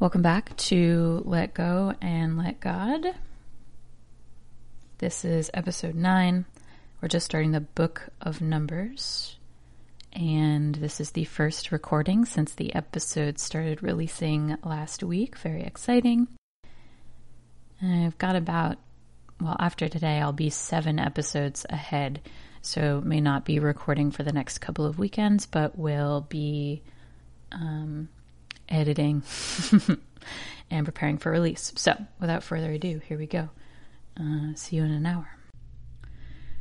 Welcome back to Let Go and Let God. This is episode 9. We're just starting the book of Numbers. And this is the first recording since the episode started releasing last week. Very exciting. I've got about, well, after today, I'll be seven episodes ahead. So may not be recording for the next couple of weekends, but will be um, editing and preparing for release. So without further ado, here we go. Uh, see you in an hour.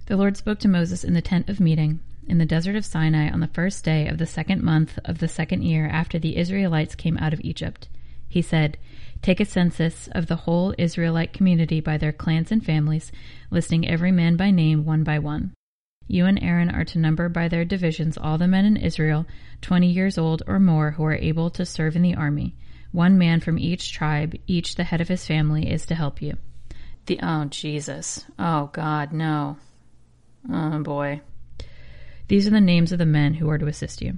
The Lord spoke to Moses in the tent of meeting in the desert of Sinai on the first day of the second month of the second year after the Israelites came out of Egypt. He said, Take a census of the whole Israelite community by their clans and families, listing every man by name one by one. You and Aaron are to number by their divisions all the men in Israel, twenty years old or more, who are able to serve in the army. One man from each tribe, each the head of his family, is to help you. The oh Jesus. Oh God, no. Oh boy. These are the names of the men who are to assist you.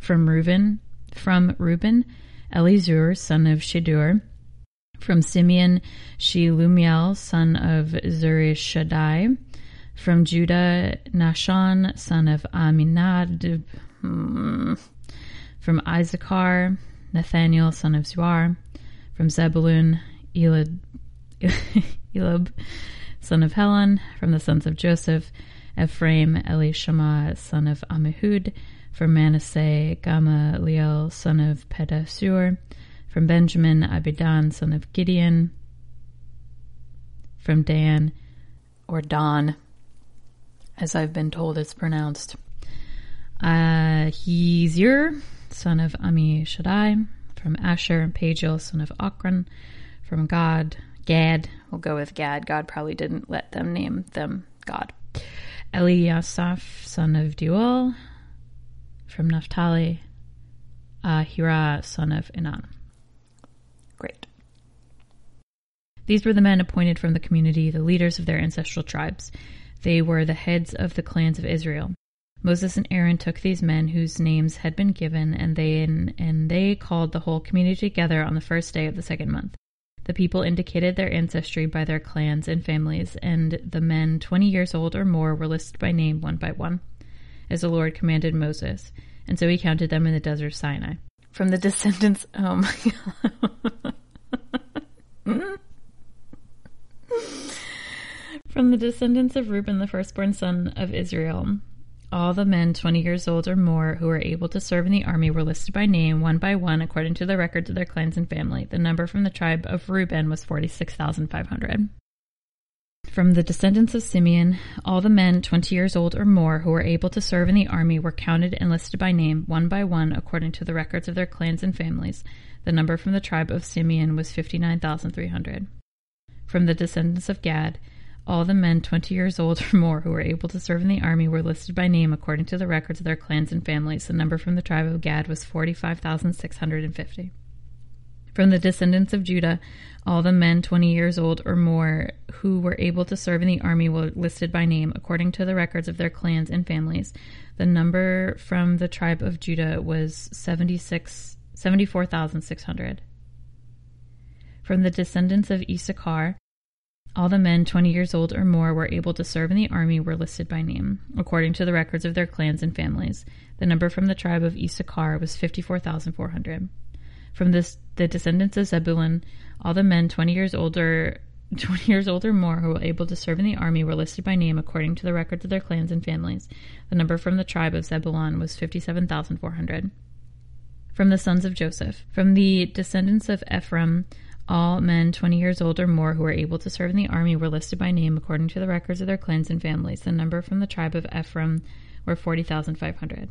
From Reuben, from Reuben, Elizur, son of Shedeur. From Simeon, Shelumiel, son of Zurishaddai. From Judah, Nahshon, son of Amminadab. Hmm. From Issachar, Nathaniel, son of Zuar. From Zebulun, Elad, Elab, son of Helon. From the sons of Joseph, Ephraim, Elishama, son of Amihud. From Manasseh, Gamaliel, son of Pedahzur. From Benjamin, Abidan, son of Gideon. From Dan, or Don, as I've been told it's pronounced. Uh, Hezir, son of Ammishaddai. From Asher, and Pagiel, son of Ochran. From God, Gad. We'll go with Gad. God probably didn't let them name them God. Eliasaph, son of Deuel, from Naphtali, Ahira, son of Inan. Great. These were the men appointed from the community, the leaders of their ancestral tribes. They were the heads of the clans of Israel. Moses and Aaron took these men whose names had been given, and they and they called the whole community together on the first day of the second month. The people indicated their ancestry by their clans and families, and the men 20 years old or more were listed by name one by one, as the Lord commanded Moses. And so he counted them in the desert of Sinai. From the descendants, oh my God. From the descendants of Reuben, the firstborn son of Israel, all the men 20 years old or more who were able to serve in the army were listed by name, one by one, according to the records of their clans and family. The number from the tribe of Reuben was 46,500. From the descendants of Simeon, all the men 20 years old or more who were able to serve in the army were counted and listed by name, one by one, according to the records of their clans and families. The number from the tribe of Simeon was 59,300. From the descendants of Gad, all the men 20 years old or more who were able to serve in the army were listed by name according to the records of their clans and families. The number from the tribe of Gad was 45,650. From the descendants of Judah, all the men 20 years old or more who were able to serve in the army were listed by name according to the records of their clans and families. The number from the tribe of Judah was 76, 74,600. From the descendants of Issachar, all the men 20 years old or more were able to serve in the army were listed by name, according to the records of their clans and families. The number from the tribe of Issachar was 54,400. From this, the descendants of Zebulun, all the men 20 years older 20 years old or more who were able to serve in the army were listed by name according to the records of their clans and families. The number from the tribe of Zebulun was 57,400. From the sons of Joseph, from the descendants of Ephraim, all men 20 years old or more who were able to serve in the army were listed by name according to the records of their clans and families. The number from the tribe of Ephraim were 40,500.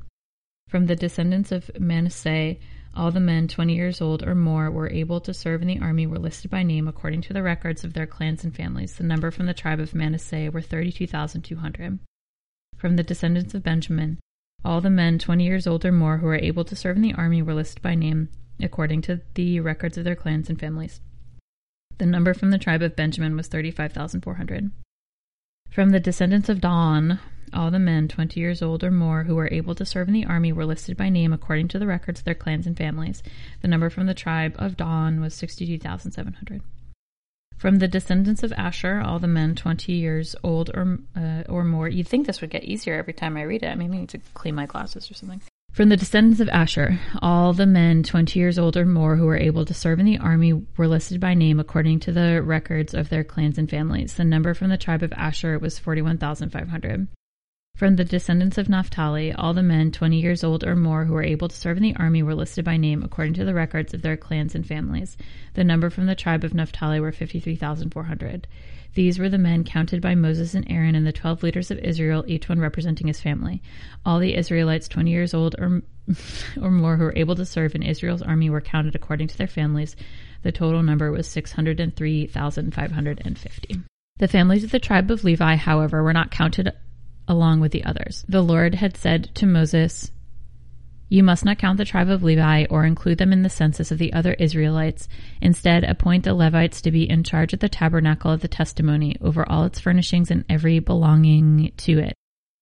From the descendants of Manasseh, all the men 20 years old or more who were able to serve in the army were listed by name according to the records of their clans and families. The number from the tribe of Manasseh were 32,200. From the descendants of Benjamin, all the men 20 years old or more who were able to serve in the army were listed by name according to the records of their clans and families. The number from the tribe of Benjamin was 35,400. From the descendants of Don, all the men 20 years old or more who were able to serve in the army were listed by name according to the records of their clans and families. The number from the tribe of Don was 62,700. From the descendants of Asher, all the men 20 years old or, uh, or more. You'd think this would get easier every time I read it. I mean, maybe need to clean my glasses or something. From the descendants of Asher, all the men 20 years old or more who were able to serve in the army were listed by name according to the records of their clans and families. The number from the tribe of Asher was 41,500. From the descendants of Naphtali, all the men 20 years old or more who were able to serve in the army were listed by name according to the records of their clans and families. The number from the tribe of Naphtali were 53,400. These were the men counted by Moses and Aaron and the twelve leaders of Israel, each one representing his family. All the Israelites 20 years old or, or more who were able to serve in Israel's army were counted according to their families. The total number was 603,550. The families of the tribe of Levi, however, were not counted along with the others. The Lord had said to Moses, you must not count the tribe of Levi or include them in the census of the other Israelites. Instead, appoint the Levites to be in charge of the tabernacle of the testimony over all its furnishings and every belonging to it.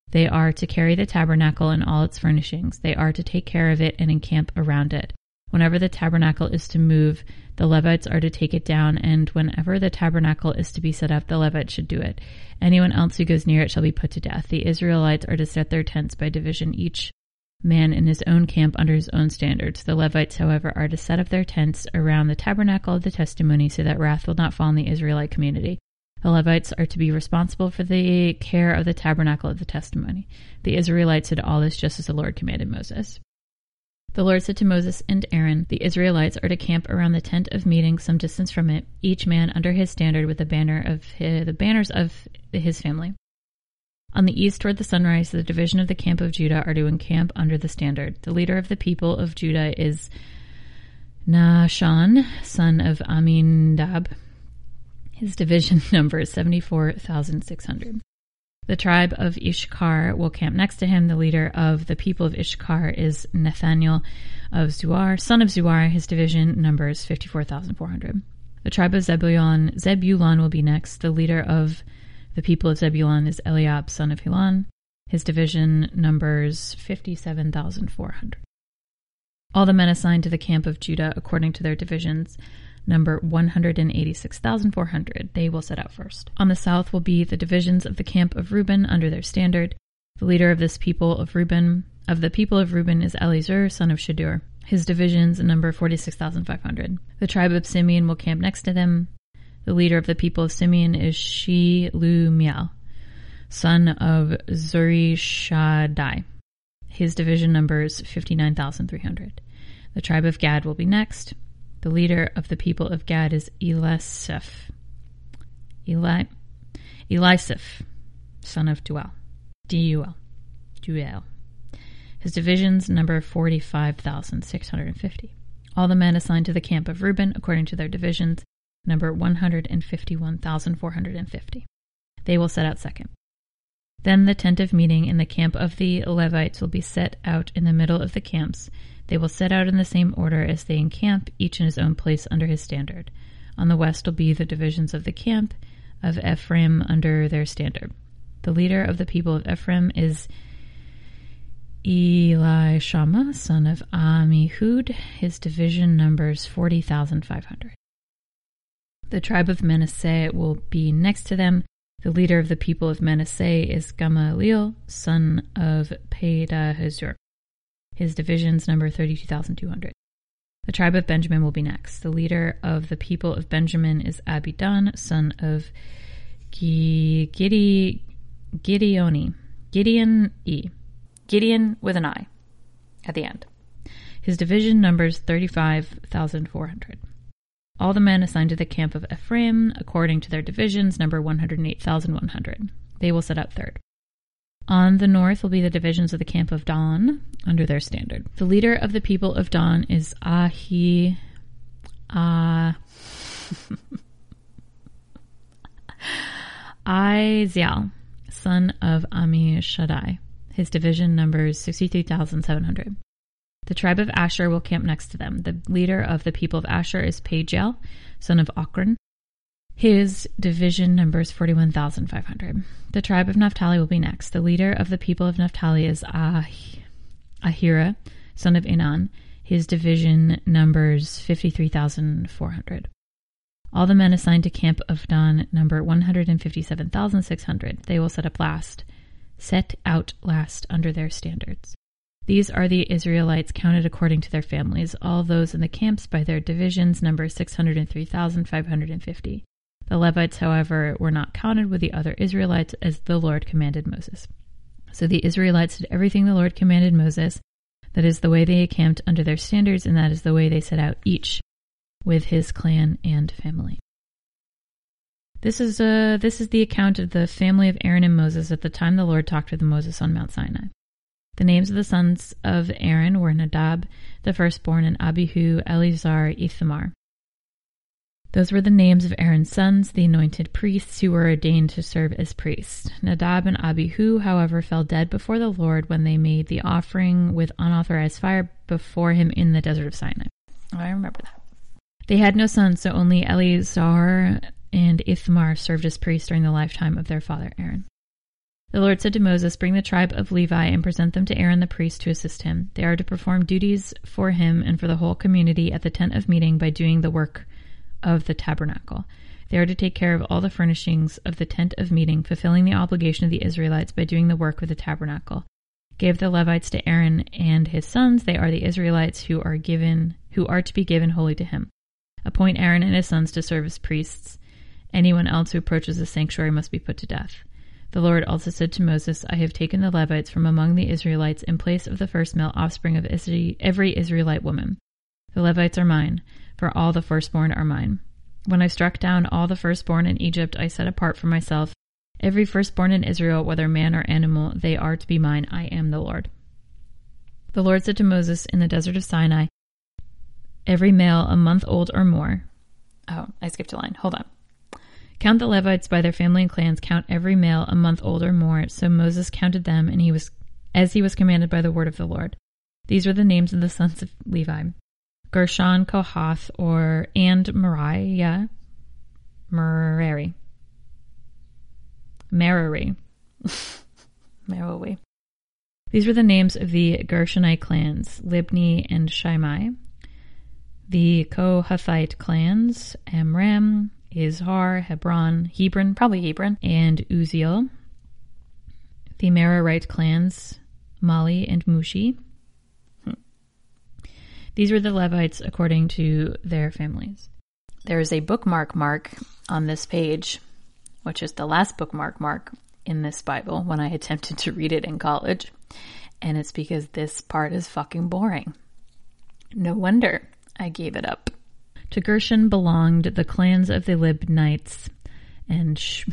They are to carry the tabernacle and all its furnishings. They are to take care of it and encamp around it. Whenever the tabernacle is to move, the Levites are to take it down, and whenever the tabernacle is to be set up, the Levites should do it. Anyone else who goes near it shall be put to death. The Israelites are to set their tents by division, each man in his own camp under his own standards. The Levites, however, are to set up their tents around the tabernacle of the testimony so that wrath will not fall on the Israelite community. The Levites are to be responsible for the care of the tabernacle of the testimony. The Israelites did all this just as the Lord commanded Moses. The Lord said to Moses and Aaron, The Israelites are to camp around the tent of meeting some distance from it, each man under his standard with the banner of his, the banners of his family. On the east toward the sunrise, the division of the camp of Judah are to encamp under the standard. The leader of the people of Judah is Nahshon, son of Amminadab. His division number is 74,600. The tribe of Ishkar will camp next to him. The leader of the people of Ishkar is Nathaniel of Zuar, son of Zuar. His division numbers 54,400. The tribe of Zebulun, Zebulun will be next. The leader of the people of Zebulun is Eliab, son of Helon. His division numbers 57,400. All the men assigned to the camp of Judah according to their divisions number 186,400. They will set out first. On the south will be the divisions of the camp of Reuben under their standard. The leader of this people of Reuben, of the people of Reuben is Elizur, son of Shadur. His divisions number 46,500. The tribe of Simeon will camp next to them. The leader of the people of Simeon is Shelumiel, son of Zurishaddai. His division numbers 59,300. The tribe of Gad will be next. The leader of the people of Gad is Eliseph. Eli, Eliseph, son of Duel. D-U-L. Duel. His divisions number 45,650. All the men assigned to the camp of Reuben, according to their divisions, number 151,450. They will set out second. Then the tent of meeting in the camp of the Levites will be set out in the middle of the camps. They will set out in the same order as they encamp, each in his own place under his standard. On the west will be the divisions of the camp of Ephraim under their standard. The leader of the people of Ephraim is Elishama, son of Ammihud. His division numbers 40,500. The tribe of Manasseh will be next to them. The leader of the people of Manasseh is Gamaliel, son of Pedahzur. His divisions number 32,200. The tribe of Benjamin will be next. The leader of the people of Benjamin is Abidan, son of Gidi. Gideon E. Gideon with an I at the end. His division numbers 35,400. All the men assigned to the camp of Ephraim, according to their divisions, number 108,100. They will set out third. On the north will be the divisions of the camp of Dan, under their standard. The leader of the people of Dan is Ahi. Uh, Izial, son of Ammishaddai. His division numbers 63,700. The tribe of Asher will camp next to them. The leader of the people of Asher is Pagiel, son of Ochran. His division numbers 41,500. The tribe of Naphtali will be next. The leader of the people of Naphtali is ah- Ahira, son of Enan. His division numbers 53,400. All the men assigned to Camp of Dan number 157,600. They will set up last, set out last under their standards. These are the Israelites counted according to their families. All those in the camps by their divisions number 603,550. The Levites, however, were not counted with the other Israelites as the Lord commanded Moses. So the Israelites did everything the Lord commanded Moses. That is the way they camped under their standards, and that is the way they set out each with his clan and family. This is uh, this is the account of the family of Aaron and Moses at the time the Lord talked with Moses on Mount Sinai. The names of the sons of Aaron were Nadab, the firstborn, and Abihu, Eleazar, Ithamar. Those were the names of Aaron's sons, the anointed priests who were ordained to serve as priests. Nadab and Abihu, however, fell dead before the Lord when they made the offering with unauthorized fire before him in the desert of Sinai. Oh, I remember that. They had no sons, so only Eleazar and Ithamar served as priests during the lifetime of their father Aaron. The Lord said to Moses, Bring the tribe of Levi and present them to Aaron the priest to assist him. They are to perform duties for him and for the whole community at the tent of meeting by doing the work of the tabernacle. They are to take care of all the furnishings of the tent of meeting, fulfilling the obligation of the Israelites by doing the work of the tabernacle. Give the Levites to Aaron and his sons, they are the Israelites who are given who are to be given wholly to him. Appoint Aaron and his sons to serve as priests. Anyone else who approaches the sanctuary must be put to death. The Lord also said to Moses, I have taken the Levites from among the Israelites in place of the first male offspring of every Israelite woman. The Levites are mine for all the firstborn are mine. When I struck down all the firstborn in Egypt, I set apart for myself every firstborn in Israel, whether man or animal, they are to be mine. I am the Lord. The Lord said to Moses in the desert of Sinai, Every male a month old or more. Oh, I skipped a line. Hold on. Count the Levites by their family and clans. Count every male a month old or more. So Moses counted them, and he was as he was commanded by the word of the Lord. These were the names of the sons of Levi: Gershon, Kohath, or and Mariah, Merari, Merari, Merari. These were the names of the Gershonite clans, Libni and Shimei. The Kohathite clans, Amram, Izhar, Hebron, Hebron, probably Hebron, and Uzziel. The Merarite clans, Mahli and Mushi. These were the Levites according to their families. There is a bookmark mark on this page, which is the last bookmark mark in this Bible when I attempted to read it in college. And it's because this part is fucking boring. No wonder I gave it up. To Gershon belonged the clans of the Libnites and Sh-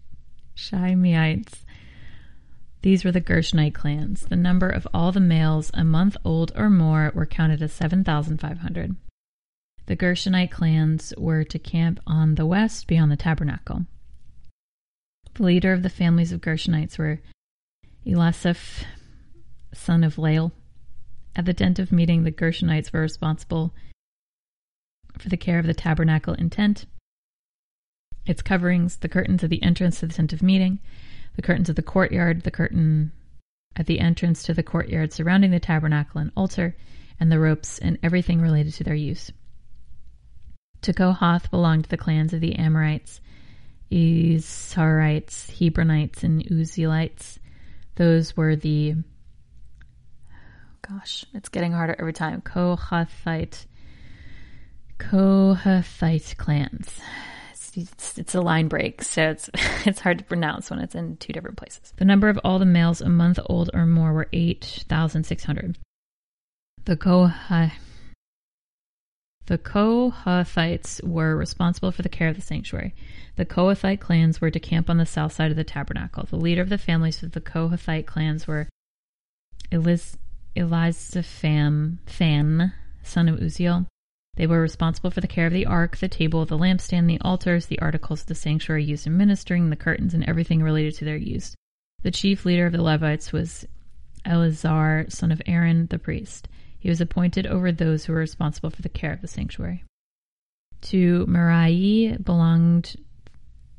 Shimeites these were the Gershonite clans. The number of all the males a month old or more were counted as 7,500. The Gershonite clans were to camp on the west beyond the tabernacle. The leader of the families of Gershonites were Elisaph, son of Lael. At the tent of meeting, the Gershonites were responsible for the care of the tabernacle and tent, its coverings, the curtains of the entrance to the tent of meeting, the curtains of the courtyard, the curtain at the entrance to the courtyard surrounding the tabernacle and altar, and the ropes and everything related to their use. To Kohath belonged the clans of the Amorites, Izharites, Hebronites, and Uzzielites. Those were the gosh, it's getting harder every time. Kohathite, Kohathite clans it's, it's a line break, so it's it's hard to pronounce when it's in two different places. The number of all the males a month old or more were eight thousand six hundred. The Kohath the Kohathites were responsible for the care of the sanctuary. The Kohathite clans were to camp on the south side of the tabernacle. The leader of the families of the Kohathite clans were Eliz- Elizapham, son of Uzziel, they were responsible for the care of the ark, the table, the lampstand, the altars, the articles of the sanctuary used in ministering, the curtains, and everything related to their use. The chief leader of the Levites was Eleazar, son of Aaron, the priest. He was appointed over those who were responsible for the care of the sanctuary. To Merari belonged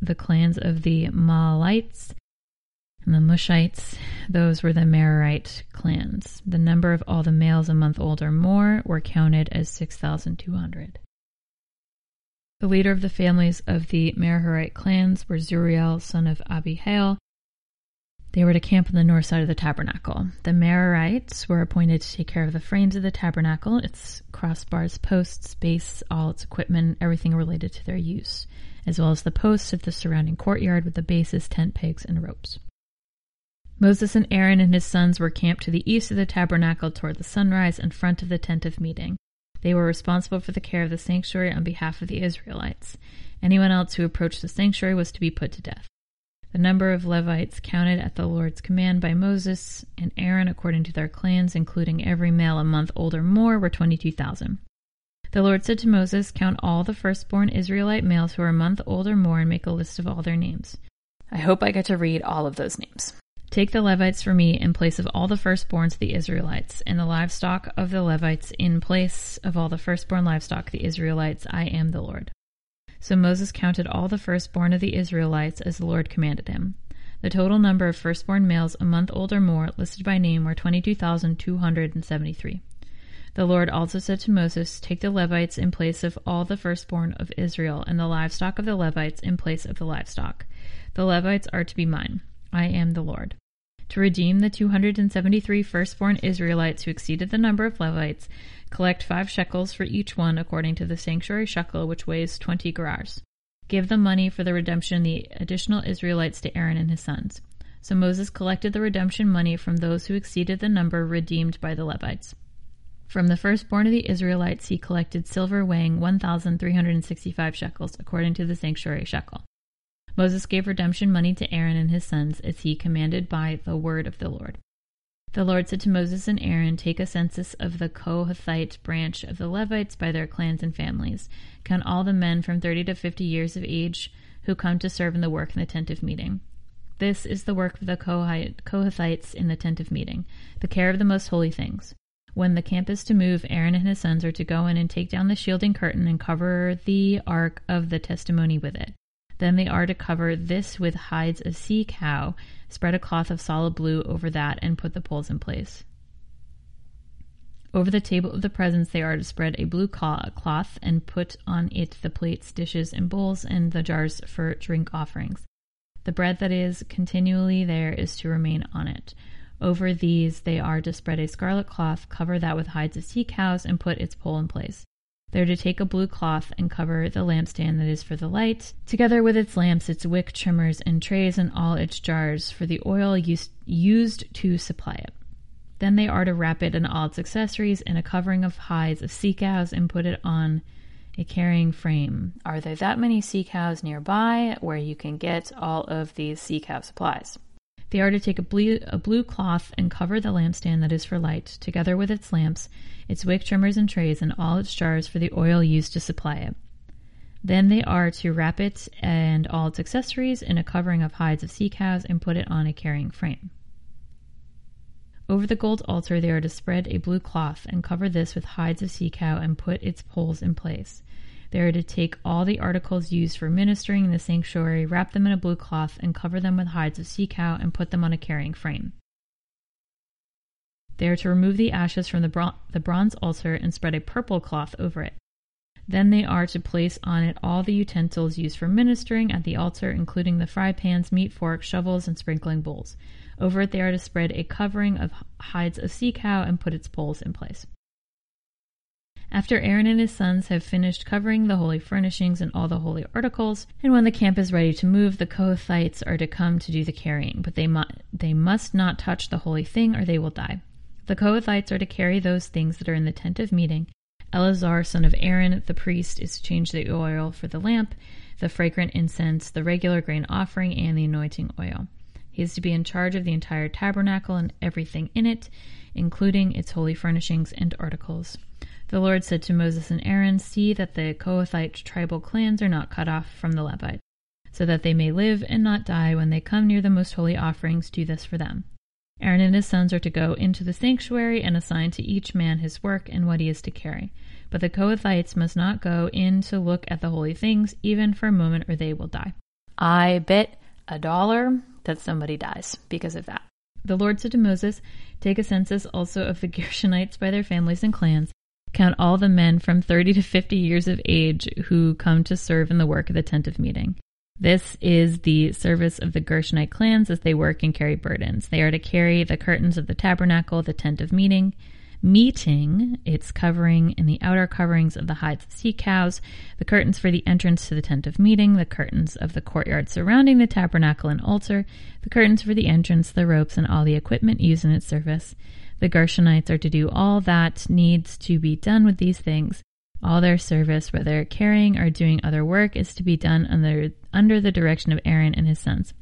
the clans of the Mahalites and the Mushites. Those were the Merarite clans. The number of all the males a month old or more were counted as 6,200. The leader of the families of the Merarite clans were Zuriel, son of Abihail. They were to camp on the north side of the tabernacle. The Merarites were appointed to take care of the frames of the tabernacle, its crossbars, posts, base, all its equipment, everything related to their use, as well as the posts of the surrounding courtyard with the bases, tent pegs, and ropes. Moses and Aaron and his sons were camped to the east of the tabernacle toward the sunrise in front of the tent of meeting. They were responsible for the care of the sanctuary on behalf of the Israelites. Anyone else who approached the sanctuary was to be put to death. The number of Levites counted at the Lord's command by Moses and Aaron according to their clans, including every male a month old or more, were 22,000. The Lord said to Moses, Count all the firstborn Israelite males who are a month old or more and make a list of all their names. I hope I get to read all of those names. Take the Levites for me in place of all the firstborns of the Israelites, and the livestock of the Levites in place of all the firstborn livestock the Israelites. I am the Lord. So Moses counted all the firstborn of the Israelites as the Lord commanded him. The total number of firstborn males a month old or more, listed by name, were 22,273. The Lord also said to Moses, Take the Levites in place of all the firstborn of Israel, and the livestock of the Levites in place of the livestock. The Levites are to be mine. I am the Lord. To redeem the 273 firstborn Israelites who exceeded the number of Levites, collect five shekels for each one according to the sanctuary shekel, which weighs 20 gerahs. Give the money for the redemption of the additional Israelites to Aaron and his sons. So Moses collected the redemption money from those who exceeded the number redeemed by the Levites. From the firstborn of the Israelites, he collected silver weighing 1,365 shekels, according to the sanctuary shekel. Moses gave redemption money to Aaron and his sons as he commanded by the word of the Lord. The Lord said to Moses and Aaron, Take a census of the Kohathite branch of the Levites by their clans and families. Count all the men from 30 to 50 years of age who come to serve in the work in the tent of meeting. This is the work of the Kohathites in the tent of meeting, the care of the most holy things. When the camp is to move, Aaron and his sons are to go in and take down the shielding curtain and cover the ark of the testimony with it. Then they are to cover this with hides of sea cow, spread a cloth of solid blue over that, and put the poles in place. Over the table of the Presence they are to spread a blue cloth and put on it the plates, dishes, and bowls, and the jars for drink offerings. The bread that is continually there is to remain on it. Over these, they are to spread a scarlet cloth, cover that with hides of sea cows, and put its pole in place. They're to take a blue cloth and cover the lampstand that is for the light, together with its lamps, its wick trimmers, and trays, and all its jars for the oil used, used to supply it. Then they are to wrap it and all its accessories in a covering of hides of sea cows and put it on a carrying frame. Are there that many sea cows nearby where you can get all of these sea cow supplies? They are to take a blue, a blue cloth and cover the lampstand that is for light, together with its lamps, its wick trimmers and trays, and all its jars for the oil used to supply it. Then they are to wrap it and all its accessories in a covering of hides of sea cows and put it on a carrying frame. Over the gold altar they are to spread a blue cloth and cover this with hides of sea cow and put its poles in place. They are to take all the articles used for ministering in the sanctuary, wrap them in a blue cloth, and cover them with hides of sea cow and put them on a carrying frame. They are to remove the ashes from the, bron- the bronze altar and spread a purple cloth over it. Then they are to place on it all the utensils used for ministering at the altar, including the fry pans, meat forks, shovels, and sprinkling bowls. Over it they are to spread a covering of hides of sea cow and put its poles in place. After Aaron and his sons have finished covering the holy furnishings and all the holy articles, and when the camp is ready to move, the Kohathites are to come to do the carrying, but they, mu- they must not touch the holy thing or they will die. The Kohathites are to carry those things that are in the tent of meeting. Eleazar, son of Aaron, the priest, is to change the oil for the lamp, the fragrant incense, the regular grain offering, and the anointing oil. He is to be in charge of the entire tabernacle and everything in it, including its holy furnishings and articles. The Lord said to Moses and Aaron, See that the Kohathite tribal clans are not cut off from the Levites, so that they may live and not die when they come near the most holy offerings. Do this for them. Aaron and his sons are to go into the sanctuary and assign to each man his work and what he is to carry. But the Kohathites must not go in to look at the holy things, even for a moment, or they will die. I bet a dollar that somebody dies because of that. The Lord said to Moses, Take a census also of the Gershonites by their families and clans. Count all the men from 30 to 50 years of age who come to serve in the work of the tent of meeting. This is the service of the Gershonite clans as they work and carry burdens. They are to carry the curtains of the tabernacle, the tent of meeting, meeting, its covering and the outer coverings of the hides of sea cows, the curtains for the entrance to the tent of meeting, the curtains of the courtyard surrounding the tabernacle and altar, the curtains for the entrance, the ropes, and all the equipment used in its service. The Gershonites are to do all that needs to be done with these things. All their service, whether carrying or doing other work, is to be done under, under the direction of Aaron and his sons.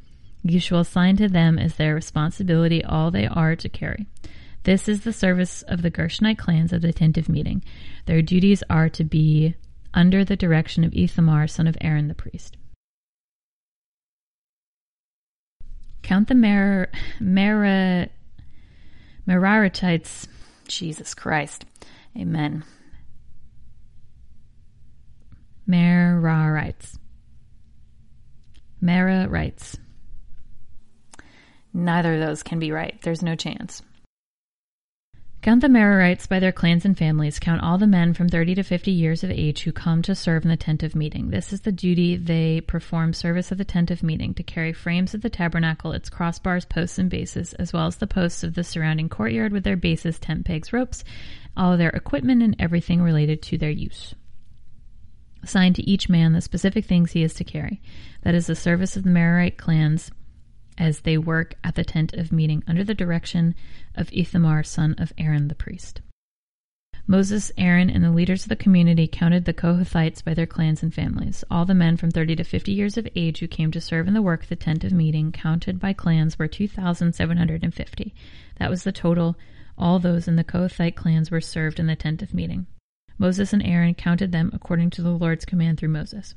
You shall assign to them as their responsibility all they are to carry. This is the service of the Gershonite clans of the tent of meeting. Their duties are to be under the direction of Ithamar, son of Aaron the priest. Count the Mer- Meraritites. Jesus Christ. Amen. Merarites. Merarites. Neither of those can be right. There's no chance. Count the Merarites by their clans and families. Count all the men from 30 to 50 years of age who come to serve in the tent of meeting. This is the duty they perform service of the tent of meeting to carry frames of the tabernacle, its crossbars, posts, and bases, as well as the posts of the surrounding courtyard with their bases, tent pegs, ropes, all their equipment, and everything related to their use. Assign to each man the specific things he is to carry. That is the service of the Merarite clans as they work at the tent of meeting under the direction of Ithamar, son of Aaron the priest. Moses, Aaron, and the leaders of the community counted the Kohathites by their clans and families. All the men from 30 to 50 years of age who came to serve in the work of the tent of meeting, counted by clans, were 2,750. That was the total. All those in the Kohathite clans were served in the tent of meeting. Moses and Aaron counted them according to the Lord's command through Moses.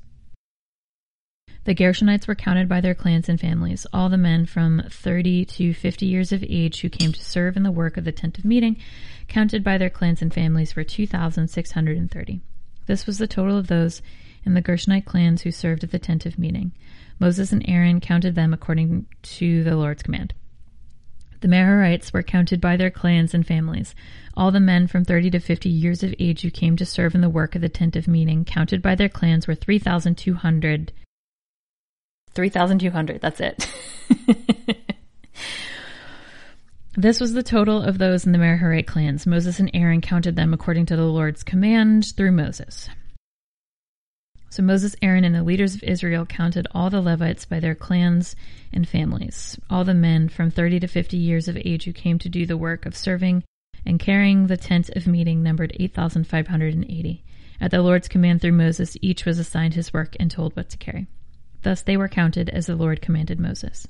The Gershonites were counted by their clans and families, all the men from 30 to 50 years of age who came to serve in the work of the tent of meeting, counted by their clans and families were 2,630. This was the total of those in the Gershonite clans who served at the tent of meeting. Moses and Aaron counted them according to the Lord's command. The Merarites were counted by their clans and families. All the men from 30 to 50 years of age who came to serve in the work of the tent of meeting, counted by their clans, were 3,200 3,200. That's it. this was the total of those in the Merarite clans. Moses and Aaron counted them according to the Lord's command through Moses. So Moses, Aaron, and the leaders of Israel counted all the Levites by their clans and families, all the men from 30 to 50 years of age who came to do the work of serving and carrying the tent of meeting numbered 8,580. At the Lord's command through Moses, each was assigned his work and told what to carry. Thus they were counted as the Lord commanded Moses.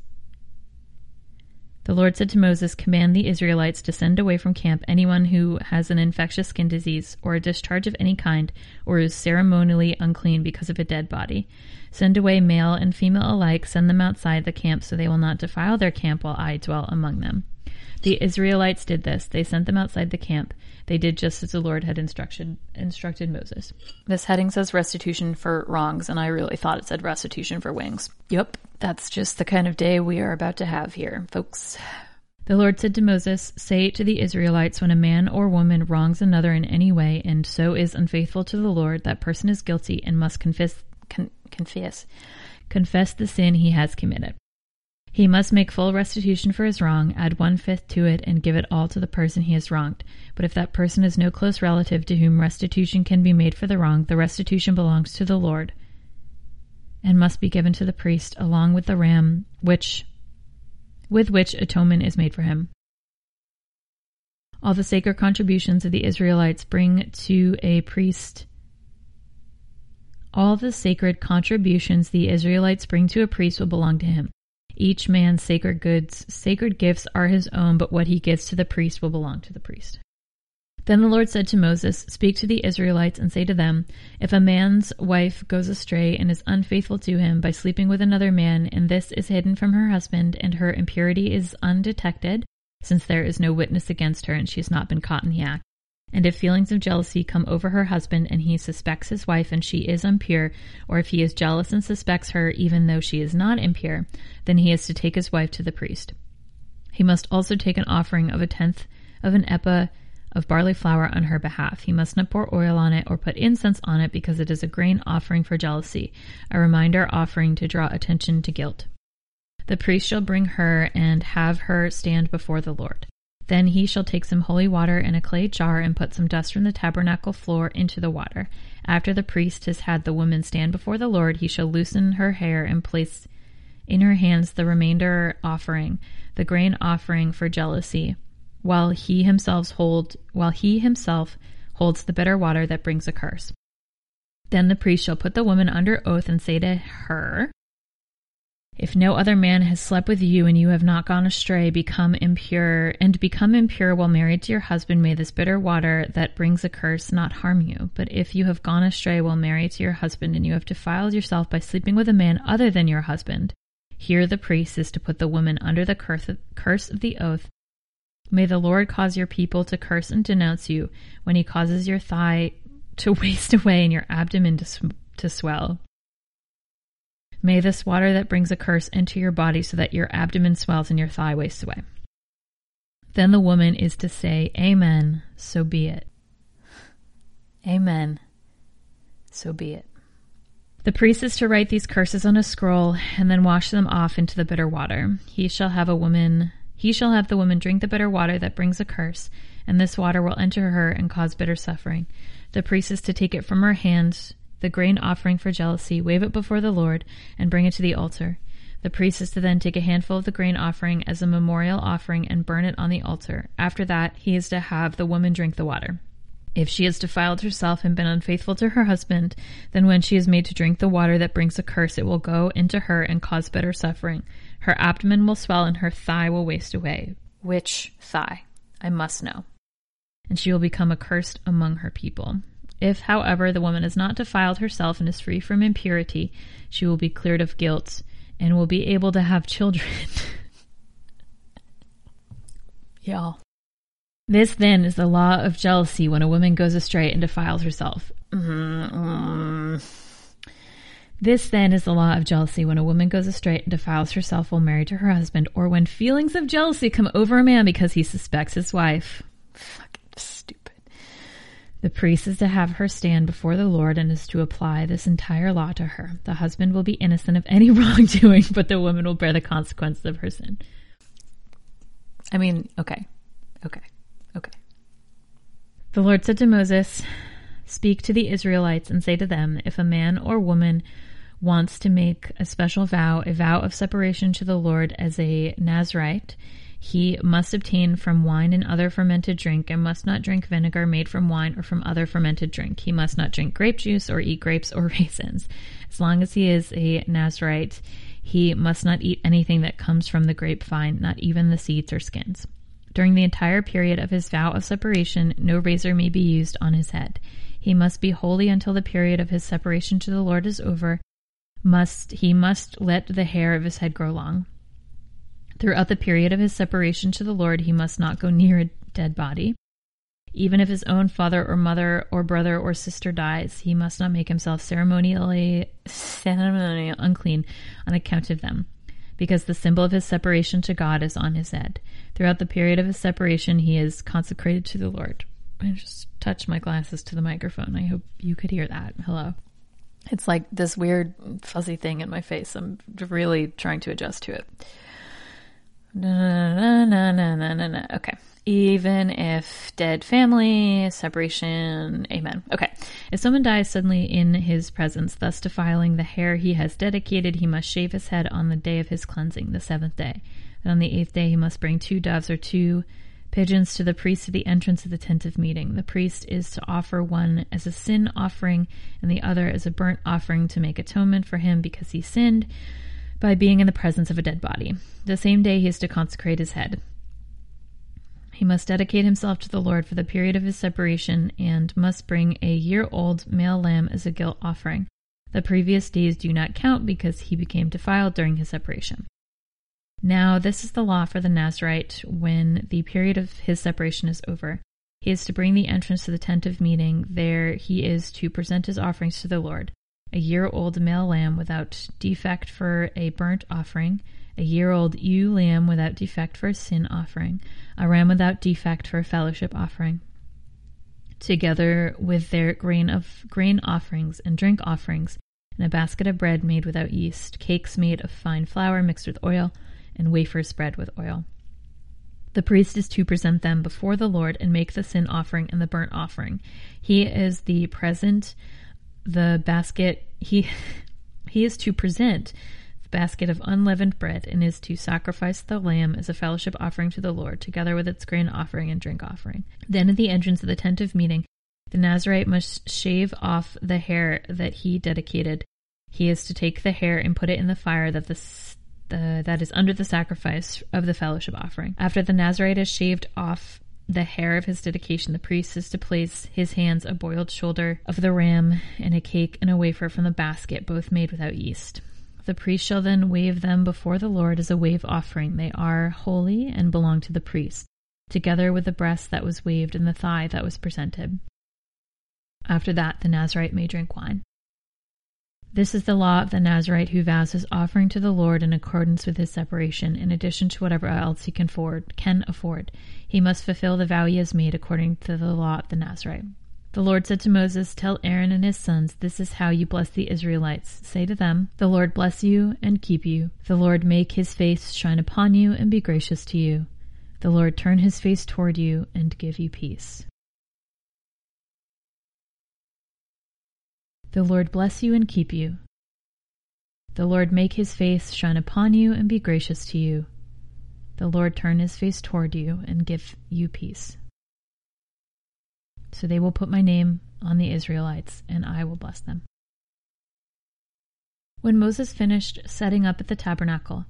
The Lord said to Moses, Command the Israelites to send away from camp anyone who has an infectious skin disease, or a discharge of any kind, or is ceremonially unclean because of a dead body. Send away male and female alike, send them outside the camp so they will not defile their camp while I dwell among them. The Israelites did this. They sent them outside the camp. They did just as the Lord had instructed instructed Moses. This heading says restitution for wrongs, and I really thought it said restitution for wings. Yep, that's just the kind of day we are about to have here, folks. The Lord said to Moses, Say to the Israelites, when a man or woman wrongs another in any way, and so is unfaithful to the Lord, that person is guilty and must confess, con- confess, confess the sin he has committed. He must make full restitution for his wrong, add one fifth to it, and give it all to the person he has wronged. But if that person is no close relative to whom restitution can be made for the wrong, the restitution belongs to the Lord and must be given to the priest along with the ram which with which atonement is made for him. All the sacred contributions of the Israelites bring to a priest all the sacred contributions the Israelites bring to a priest will belong to him. Each man's sacred goods, sacred gifts are his own, but what he gives to the priest will belong to the priest. Then the Lord said to Moses, Speak to the Israelites and say to them, If a man's wife goes astray and is unfaithful to him by sleeping with another man, and this is hidden from her husband, and her impurity is undetected, since there is no witness against her and she has not been caught in the act, And if feelings of jealousy come over her husband and he suspects his wife and she is impure, or if he is jealous and suspects her even though she is not impure, then he is to take his wife to the priest. He must also take an offering of a tenth of an ephah of barley flour on her behalf. He must not pour oil on it or put incense on it because it is a grain offering for jealousy, a reminder offering to draw attention to guilt. The priest shall bring her and have her stand before the Lord. Then he shall take some holy water in a clay jar and put some dust from the tabernacle floor into the water. After the priest has had the woman stand before the Lord, he shall loosen her hair and place in her hands the remainder offering, the grain offering for jealousy, while he himself hold while he himself holds the bitter water that brings a curse. Then the priest shall put the woman under oath and say to her, if no other man has slept with you and you have not gone astray, become impure, and become impure while married to your husband, may this bitter water that brings a curse not harm you. But if you have gone astray while married to your husband and you have defiled yourself by sleeping with a man other than your husband, here the priest is to put the woman under the curse of the oath. May the Lord cause your people to curse and denounce you when he causes your thigh to waste away and your abdomen to, to swell. May this water that brings a curse enter your body so that your abdomen swells and your thigh wastes away. Then the woman is to say, Amen, so be it. Amen, so be it. The priest is to write these curses on a scroll and then wash them off into the bitter water. He shall have a woman he shall have the woman drink the bitter water that brings a curse, and this water will enter her and cause bitter suffering. The priest is to take it from her hand the grain offering for jealousy, wave it before the Lord, and bring it to the altar. The priest is to then take a handful of the grain offering as a memorial offering and burn it on the altar. After that, he is to have the woman drink the water. If she has defiled herself and been unfaithful to her husband, then when she is made to drink the water that brings a curse, it will go into her and cause bitter suffering. Her abdomen will swell and her thigh will waste away. Which thigh? I must know. And she will become accursed among her people. If, however, the woman has not defiled herself and is free from impurity, she will be cleared of guilt and will be able to have children. Y'all. This then is the law of jealousy when a woman goes astray and defiles herself. Mm-hmm. This then is the law of jealousy when a woman goes astray and defiles herself while married to her husband, or when feelings of jealousy come over a man because he suspects his wife. The priest is to have her stand before the Lord and is to apply this entire law to her. The husband will be innocent of any wrongdoing, but the woman will bear the consequences of her sin. I mean, okay, okay, okay. The Lord said to Moses, Speak to the Israelites and say to them, If a man or woman wants to make a special vow, a vow of separation to the Lord as a Nazarite, he must obtain from wine and other fermented drink, and must not drink vinegar made from wine or from other fermented drink. He must not drink grape juice or eat grapes or raisins. As long as he is a Nazarite, he must not eat anything that comes from the grapevine, not even the seeds or skins. During the entire period of his vow of separation, no razor may be used on his head. He must be holy until the period of his separation to the Lord is over. Must he must let the hair of his head grow long. Throughout the period of his separation to the Lord, he must not go near a dead body. Even if his own father or mother or brother or sister dies, he must not make himself ceremonially, ceremonially unclean on account of them, because the symbol of his separation to God is on his head. Throughout the period of his separation, he is consecrated to the Lord. I just touched my glasses to the microphone. I hope you could hear that. Hello. It's like this weird fuzzy thing in my face. I'm really trying to adjust to it. Na, na, na, na, na, na. Okay. Even if dead family, separation, amen. Okay. If someone dies suddenly in his presence, thus defiling the hair he has dedicated, he must shave his head on the day of his cleansing, the seventh day. And on the eighth day, he must bring two doves or two pigeons to the priest at the entrance of the tent of meeting. The priest is to offer one as a sin offering and the other as a burnt offering to make atonement for him because he sinned by being in the presence of a dead body. The same day he is to consecrate his head. He must dedicate himself to the Lord for the period of his separation and must bring a year old male lamb as a guilt offering. The previous days do not count because he became defiled during his separation. Now, this is the law for the Nazarite when the period of his separation is over. He is to bring the entrance to the tent of meeting. There he is to present his offerings to the Lord a year old male lamb without defect for a burnt offering, a year old ewe lamb without defect for a sin offering, a ram without defect for a fellowship offering, together with their grain of grain offerings and drink offerings, and a basket of bread made without yeast, cakes made of fine flour mixed with oil, and wafers spread with oil. The priest is to present them before the Lord and make the sin offering and the burnt offering. He is the present, the basket, he, he is to present the basket of unleavened bread and is to sacrifice the lamb as a fellowship offering to the Lord, together with its grain offering and drink offering. Then at the entrance of the tent of meeting, the Nazarite must shave off the hair that he dedicated. He is to take the hair and put it in the fire that the that is under the sacrifice of the fellowship offering. After the Nazarite has shaved off the hair of his dedication, the priest is to place his hands a boiled shoulder of the ram and a cake and a wafer from the basket, both made without yeast. The priest shall then wave them before the Lord as a wave offering. They are holy and belong to the priest, together with the breast that was waved and the thigh that was presented. After that, the Nazarite may drink wine. This is the law of the Nazarite who vows his offering to the Lord in accordance with his separation, in addition to whatever else he can afford. Can afford. He must fulfill the vow he has made according to the law of the Nazarite. The Lord said to Moses, Tell Aaron and his sons, this is how you bless the Israelites. Say to them, The Lord bless you and keep you. The Lord make his face shine upon you and be gracious to you. The Lord turn his face toward you and give you peace. The Lord bless you and keep you. The Lord make his face shine upon you and be gracious to you. The Lord turn his face toward you and give you peace. So they will put my name on the Israelites, and I will bless them. When Moses finished setting up at the tabernacle,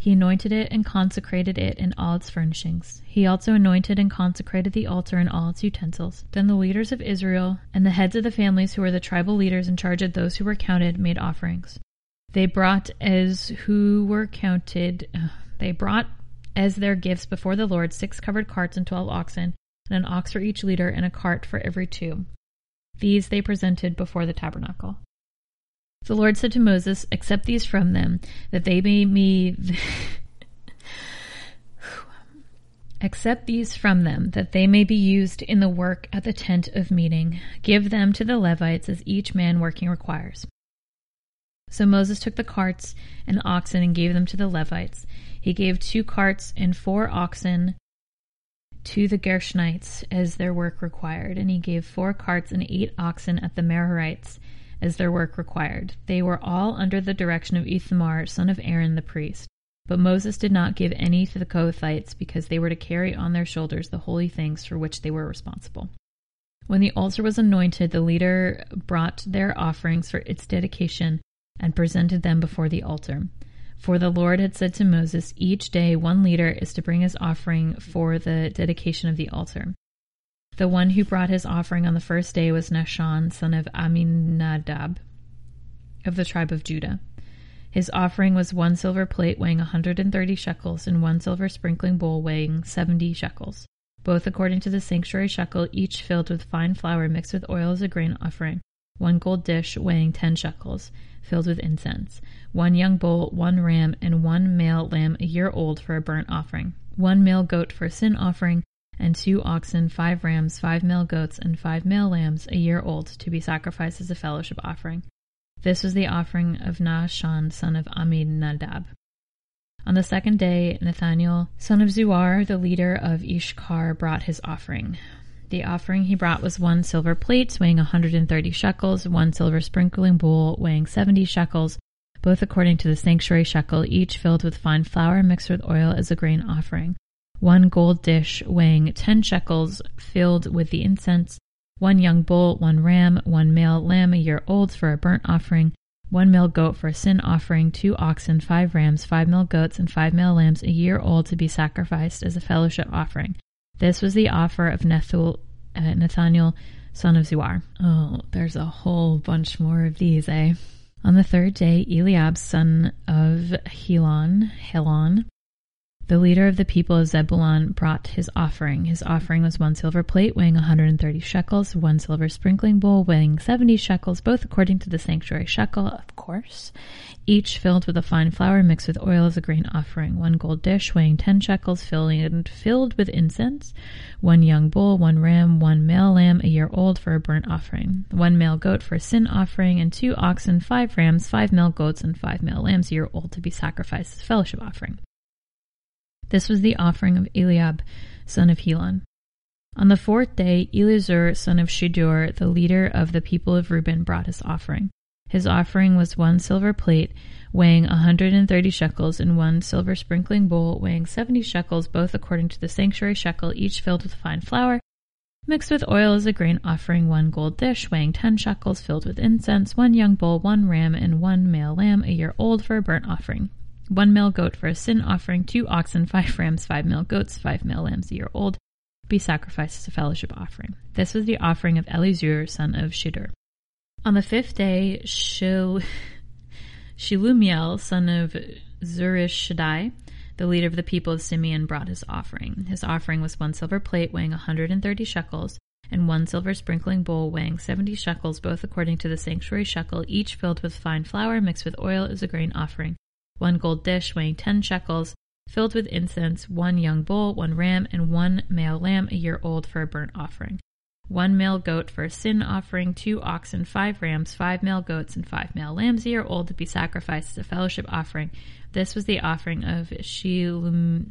he anointed it and consecrated it and all its furnishings. He also anointed and consecrated the altar and all its utensils. Then the leaders of Israel and the heads of the families who were the tribal leaders in charge of those who were counted made offerings. They brought as who were counted, they brought as their gifts before the Lord six covered carts and twelve oxen, and an ox for each leader, and a cart for every two. These they presented before the tabernacle. The Lord said to Moses, Accept these from them, that they may be. Accept these from them, that they may be used in the work at the tent of meeting. Give them to the Levites as each man working requires. So Moses took the carts and oxen and gave them to the Levites. He gave two carts and four oxen to the Gershonites as their work required, and he gave four carts and eight oxen at the Merarites as their work required. They were all under the direction of Ithamar, son of Aaron the priest. But Moses did not give any to the Kohathites because they were to carry on their shoulders the holy things for which they were responsible. When the altar was anointed, the leader brought their offerings for its dedication and presented them before the altar. For the Lord had said to Moses, Each day one leader is to bring his offering for the dedication of the altar. The one who brought his offering on the first day was Nahshon, son of Amminadab, of the tribe of Judah. His offering was one silver plate weighing a 130 shekels and one silver sprinkling bowl weighing 70 shekels, both according to the sanctuary shekel, each filled with fine flour mixed with oil as a grain offering, one gold dish weighing 10 shekels, filled with incense, one young bull, one ram, and one male lamb a year old for a burnt offering, one male goat for a sin offering, and two oxen, five rams, five male goats, and five male lambs a year old to be sacrificed as a fellowship offering. This was the offering of Nahshon, son of Amminadab. On the second day, Nathaniel, son of Zuar, the leader of Issachar, brought his offering. The offering he brought was one silver plate weighing 130 shekels, one silver sprinkling bowl weighing 70 shekels, both according to the sanctuary shekel, each filled with fine flour mixed with oil as a grain offering one gold dish weighing 10 shekels filled with the incense, one young bull, one ram, one male lamb a year old for a burnt offering, one male goat for a sin offering, two oxen, five rams, five male goats, and five male lambs a year old to be sacrificed as a fellowship offering. This was the offer of Nethul, uh, Nathaniel, son of Zuar. Oh, there's a whole bunch more of these, eh? On the third day, Eliab, son of Helon, Helon, The leader of the people of Zebulun brought his offering. His offering was one silver plate weighing 130 shekels, one silver sprinkling bowl weighing 70 shekels, both according to the sanctuary shekel, of course, each filled with a fine flour mixed with oil as a grain offering, one gold dish weighing 10 shekels, filled, filled with incense, one young bull, one ram, one male lamb a year old for a burnt offering, one male goat for a sin offering, and two oxen, five rams, five male goats, and five male lambs a year old to be sacrificed as a fellowship offering. This was the offering of Eliab, son of Helon. On the fourth day, Elizur, son of Shedeur, the leader of the people of Reuben, brought his offering. His offering was one silver plate weighing a 130 shekels and one silver sprinkling bowl weighing 70 shekels, both according to the sanctuary shekel, each filled with fine flour, mixed with oil as a grain offering, one gold dish weighing 10 shekels filled with incense, one young bull, one ram, and one male lamb a year old for a burnt offering one male goat for a sin offering, two oxen, five rams, five male goats, five male lambs a year old, be sacrificed as a fellowship offering. This was the offering of Elizur, son of Shedeur. On the fifth day, Shil- Shilumiel, son of Zurishaddai, the leader of the people of Simeon, brought his offering. His offering was one silver plate weighing 130 shekels, and one silver sprinkling bowl weighing 70 shekels, both according to the sanctuary shekel, each filled with fine flour mixed with oil as a grain offering one gold dish weighing 10 shekels, filled with incense, one young bull, one ram, and one male lamb a year old for a burnt offering, one male goat for a sin offering, two oxen, five rams, five male goats, and five male lambs a year old to be sacrificed as a fellowship offering. This was the offering of Shalum,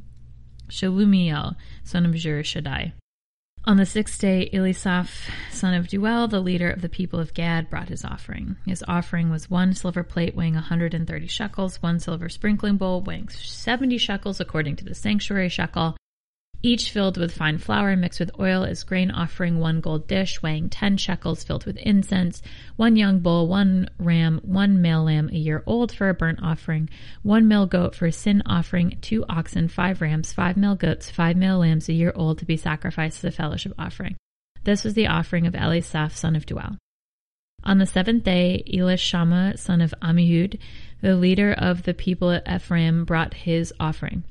Shalumiel, son of Zurishaddai. On the sixth day, Elisaph, son of Deuel, the leader of the people of Gad, brought his offering. His offering was one silver plate weighing 130 shekels, one silver sprinkling bowl weighing 70 shekels according to the sanctuary shekel, each filled with fine flour mixed with oil as grain offering, one gold dish weighing 10 shekels filled with incense, one young bull, one ram, one male lamb a year old for a burnt offering, one male goat for a sin offering, two oxen, five rams, five male goats, five male lambs a year old to be sacrificed as a fellowship offering. This was the offering of Elisaph, son of Deuel. On the seventh day, Elishama, son of Ammihud, the leader of the people of Ephraim, brought his offering.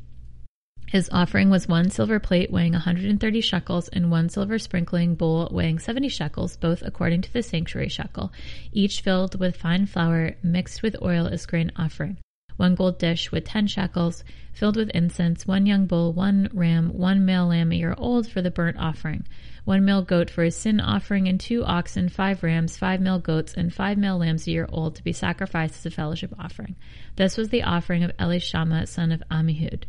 His offering was one silver plate weighing 130 shekels and one silver sprinkling bowl weighing 70 shekels, both according to the sanctuary shekel, each filled with fine flour mixed with oil as grain offering. One gold dish with 10 shekels, filled with incense, one young bull, one ram, one male lamb a year old for the burnt offering, one male goat for a sin offering, and two oxen, five rams, five male goats, and five male lambs a year old to be sacrificed as a fellowship offering. This was the offering of Elishama, son of Ammihud.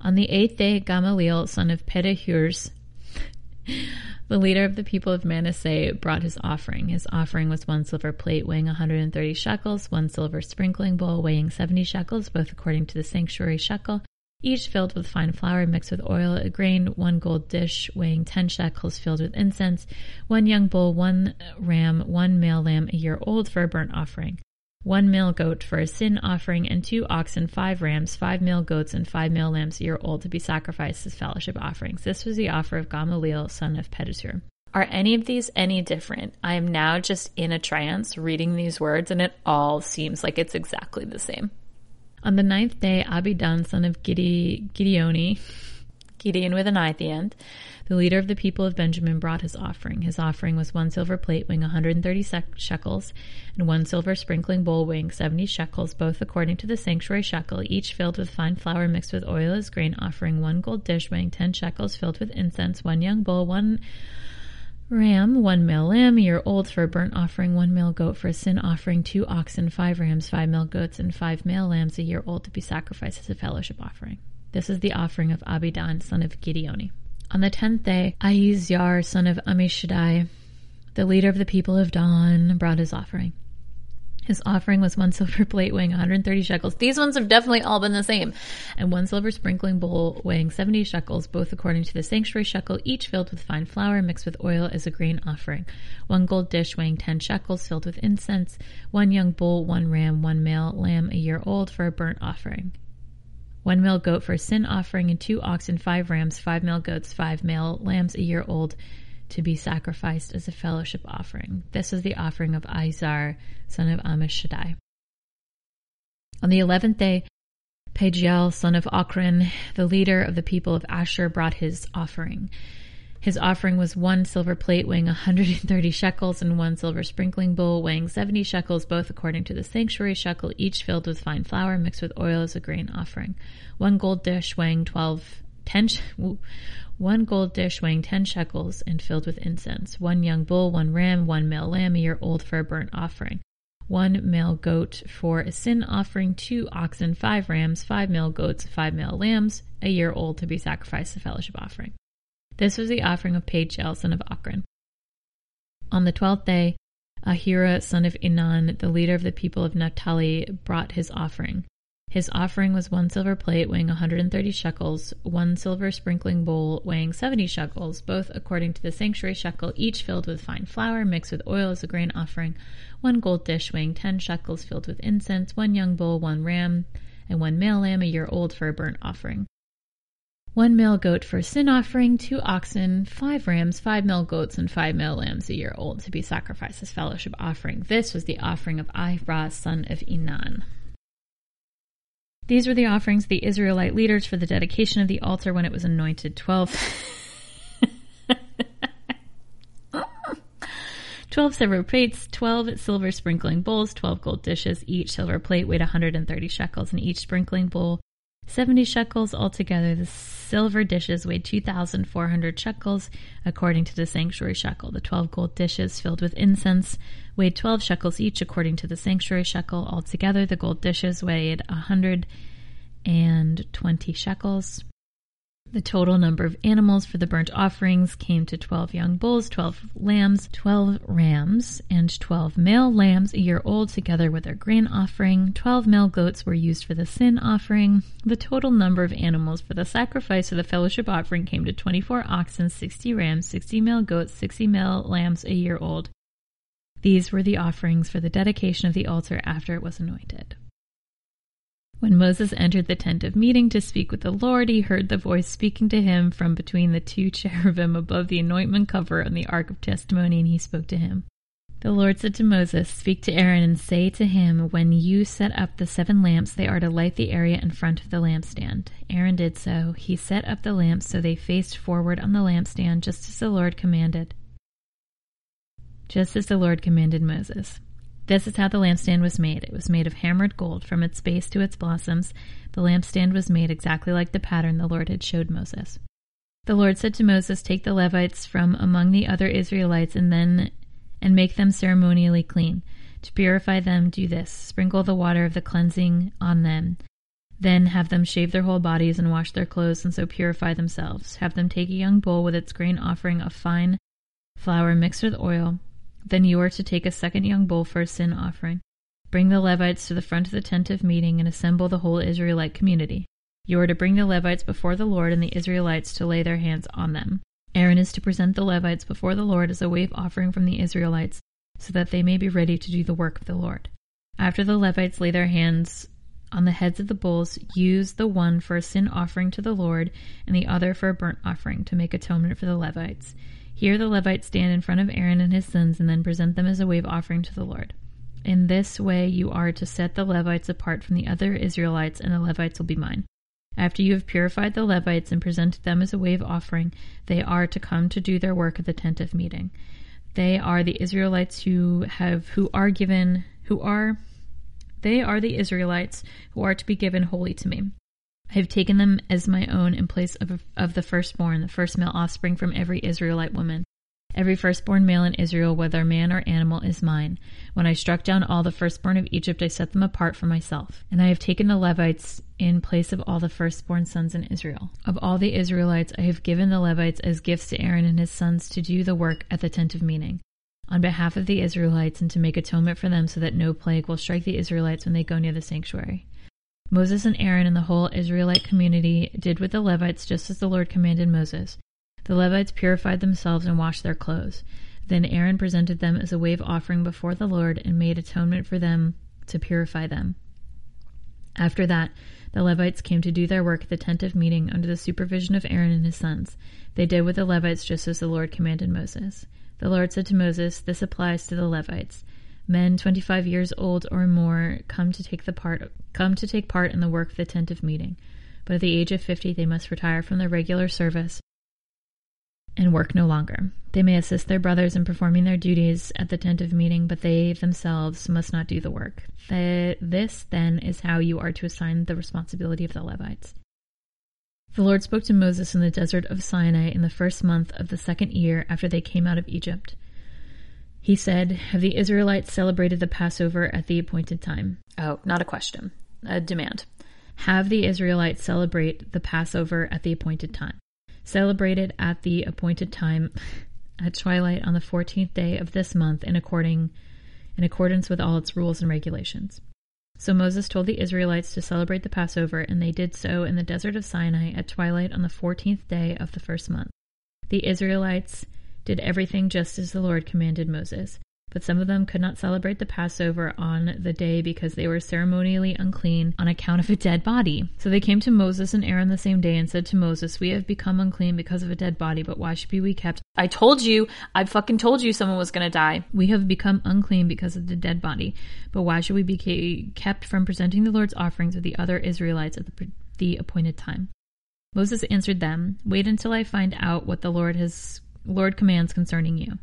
On the eighth day, Gamaliel, son of Pedahzur, the leader of the people of Manasseh, brought his offering. His offering was one silver plate weighing 130 shekels, one silver sprinkling bowl weighing 70 shekels, both according to the sanctuary shekel, each filled with fine flour mixed with oil, a grain, one gold dish weighing 10 shekels filled with incense, one young bull, one ram, one male lamb a year old for a burnt offering one male goat for a sin offering, and two oxen, five rams, five male goats, and five male lambs a year old to be sacrificed as fellowship offerings. This was the offer of Gamaliel, son of Pedahzur. Are any of these any different? I am now just in a trance reading these words, and it all seems like it's exactly the same. On the ninth day, Abidan, son of Gide- Gideoni, Gideon with an I at the end, the leader of the people of Benjamin brought his offering. His offering was one silver plate weighing 130 shekels, and one silver sprinkling bowl weighing 70 shekels, both according to the sanctuary shekel, each filled with fine flour mixed with oil as grain offering, one gold dish weighing 10 shekels filled with incense, one young bull, one ram, one male lamb, a year old for a burnt offering, one male goat for a sin offering, two oxen, five rams, five male goats, and five male lambs a year old to be sacrificed as a fellowship offering. This is the offering of Abidan, son of Gideoni. On the tenth day, Ahiezer, son of Ammishaddai, the leader of the people of Dan, brought his offering. His offering was one silver plate weighing 130 shekels. These ones have definitely all been the same. And one silver sprinkling bowl weighing 70 shekels, both according to the sanctuary shekel, each filled with fine flour mixed with oil as a grain offering. One gold dish weighing 10 shekels filled with incense. One young bull, one ram, one male lamb a year old for a burnt offering one male goat for a sin offering, and two oxen, five rams, five male goats, five male lambs a year old to be sacrificed as a fellowship offering. This was the offering of Izar, son of Ammishaddai. On the eleventh day, Pagiel, son of Ocran, the leader of the people of Asher, brought his offering. His offering was one silver plate weighing 130 shekels and one silver sprinkling bowl weighing 70 shekels, both according to the sanctuary shekel, each filled with fine flour mixed with oil as a grain offering. One gold dish weighing 12, 10, one gold dish weighing 10 shekels and filled with incense. One young bull, one ram, one male lamb a year old for a burnt offering one male goat for a sin offering, two oxen, five rams, five male goats, five male lambs, a year old to be sacrificed a fellowship offering. This was the offering of Pagiel, son of Ocran. On the twelfth day, Ahira, son of Enan, the leader of the people of Naphtali, brought his offering. His offering was one silver plate weighing 130 shekels, one silver sprinkling bowl weighing 70 shekels, both according to the sanctuary shekel, each filled with fine flour mixed with oil as a grain offering, one gold dish weighing 10 shekels filled with incense, one young bull, one ram, and one male lamb a year old for a burnt offering. One male goat for a sin offering, two oxen, five rams, five male goats, and five male lambs a year old to be sacrificed as fellowship offering. This was the offering of Ahira, son of Enan. These were the offerings of the Israelite leaders for the dedication of the altar when it was anointed. Twelve. 12 silver plates, 12 silver sprinkling bowls, 12 gold dishes. Each silver plate weighed 130 shekels, and each sprinkling bowl 70 shekels altogether. The silver dishes weighed 2,400 shekels, according to the sanctuary shekel. The 12 gold dishes filled with incense weighed 12 shekels each, according to the sanctuary shekel. Altogether, the gold dishes weighed 120 shekels. The total number of animals for the burnt offerings came to 12 young bulls, 12 lambs, 12 rams, and 12 male lambs a year old, together with their grain offering. 12 male goats were used for the sin offering. The total number of animals for the sacrifice of the fellowship offering came to 24 oxen, 60 rams, 60 male goats, 60 male lambs a year old. These were the offerings for the dedication of the altar after it was anointed. When Moses entered the tent of meeting to speak with the Lord, he heard the voice speaking to him from between the two cherubim above the atonement cover on the ark of testimony, and he spoke to him. The Lord said to Moses, Speak to Aaron and say to him, When you set up the seven lamps, they are to light the area in front of the lampstand. Aaron did so. He set up the lamps so they faced forward on the lampstand, just as the Lord commanded. Just as the Lord commanded Moses. This is how the lampstand was made. It was made of hammered gold from its base to its blossoms. The lampstand was made exactly like the pattern the Lord had showed Moses. The Lord said to Moses, Take the Levites from among the other Israelites and then and make them ceremonially clean. To purify them, do this sprinkle the water of the cleansing on them. Then have them shave their whole bodies and wash their clothes, and so purify themselves. Have them take a young bull with its grain offering of fine flour mixed with oil then you are to take a second young bull for a sin offering. Bring the Levites to the front of the tent of meeting and assemble the whole Israelite community. You are to bring the Levites before the Lord and the Israelites to lay their hands on them. Aaron is to present the Levites before the Lord as a wave offering from the Israelites, so that they may be ready to do the work of the Lord. After the Levites lay their hands on the heads of the bulls, use the one for a sin offering to the Lord and the other for a burnt offering to make atonement for the Levites. Here the Levites stand in front of Aaron and his sons and then present them as a wave offering to the Lord. In this way you are to set the Levites apart from the other Israelites, and the Levites will be mine. After you have purified the Levites and presented them as a wave offering, they are to come to do their work at the tent of meeting. They are the Israelites who have who are given who are they are the Israelites who are to be given wholly to me. I have taken them as my own in place of, of the firstborn, the first male offspring from every Israelite woman. Every firstborn male in Israel, whether man or animal, is mine. When I struck down all the firstborn of Egypt, I set them apart for myself. And I have taken the Levites in place of all the firstborn sons in Israel. Of all the Israelites, I have given the Levites as gifts to Aaron and his sons to do the work at the tent of meeting on behalf of the Israelites and to make atonement for them so that no plague will strike the Israelites when they go near the sanctuary. Moses and Aaron and the whole Israelite community did with the Levites just as the Lord commanded Moses. The Levites purified themselves and washed their clothes. Then Aaron presented them as a wave offering before the Lord and made atonement for them to purify them. After that, the Levites came to do their work at the tent of meeting under the supervision of Aaron and his sons. They did with the Levites just as the Lord commanded Moses. The Lord said to Moses, This applies to the Levites. Men 25 years old or more come to take the part come to take part in the work of the tent of meeting. But at the age of 50 they must retire from their regular service and work no longer. They may assist their brothers in performing their duties at the tent of meeting, but they themselves must not do the work. The, this, then, is how you are to assign the responsibility of the Levites. The Lord spoke to Moses in the desert of Sinai in the first month of the second year after they came out of Egypt. He said, Have the Israelites celebrated the Passover at the appointed time? Oh, not a question, a demand. Have the Israelites celebrate the Passover at the appointed time? celebrated at the appointed time at twilight on the 14th day of this month in according in accordance with all its rules and regulations. So Moses told the Israelites to celebrate the Passover, and they did so in the desert of Sinai at twilight on the 14th day of the first month. The Israelites did everything just as the Lord commanded Moses. But some of them could not celebrate the Passover on the day because they were ceremonially unclean on account of a dead body. So they came to Moses and Aaron the same day and said to Moses, We have become unclean because of a dead body, but why should we be kept? I told you, I fucking told you someone was gonna die. We have become unclean because of the dead body, but why should we be kept from presenting the Lord's offerings with the other Israelites at the, the appointed time? Moses answered them, Wait until I find out what the Lord has Lord commands concerning you.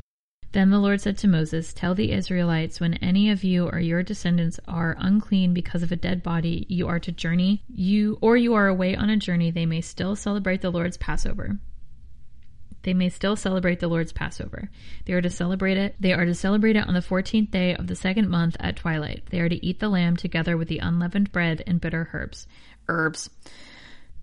Then the Lord said to Moses, Tell the Israelites, when any of you or your descendants are unclean because of a dead body, you are to journey, you or you are away on a journey, they may still celebrate the Lord's Passover. They may still celebrate the Lord's Passover. They are to celebrate it. They are to celebrate it on the 14th day of the second month at twilight. They are to eat the lamb together with the unleavened bread and bitter herbs. Herbs.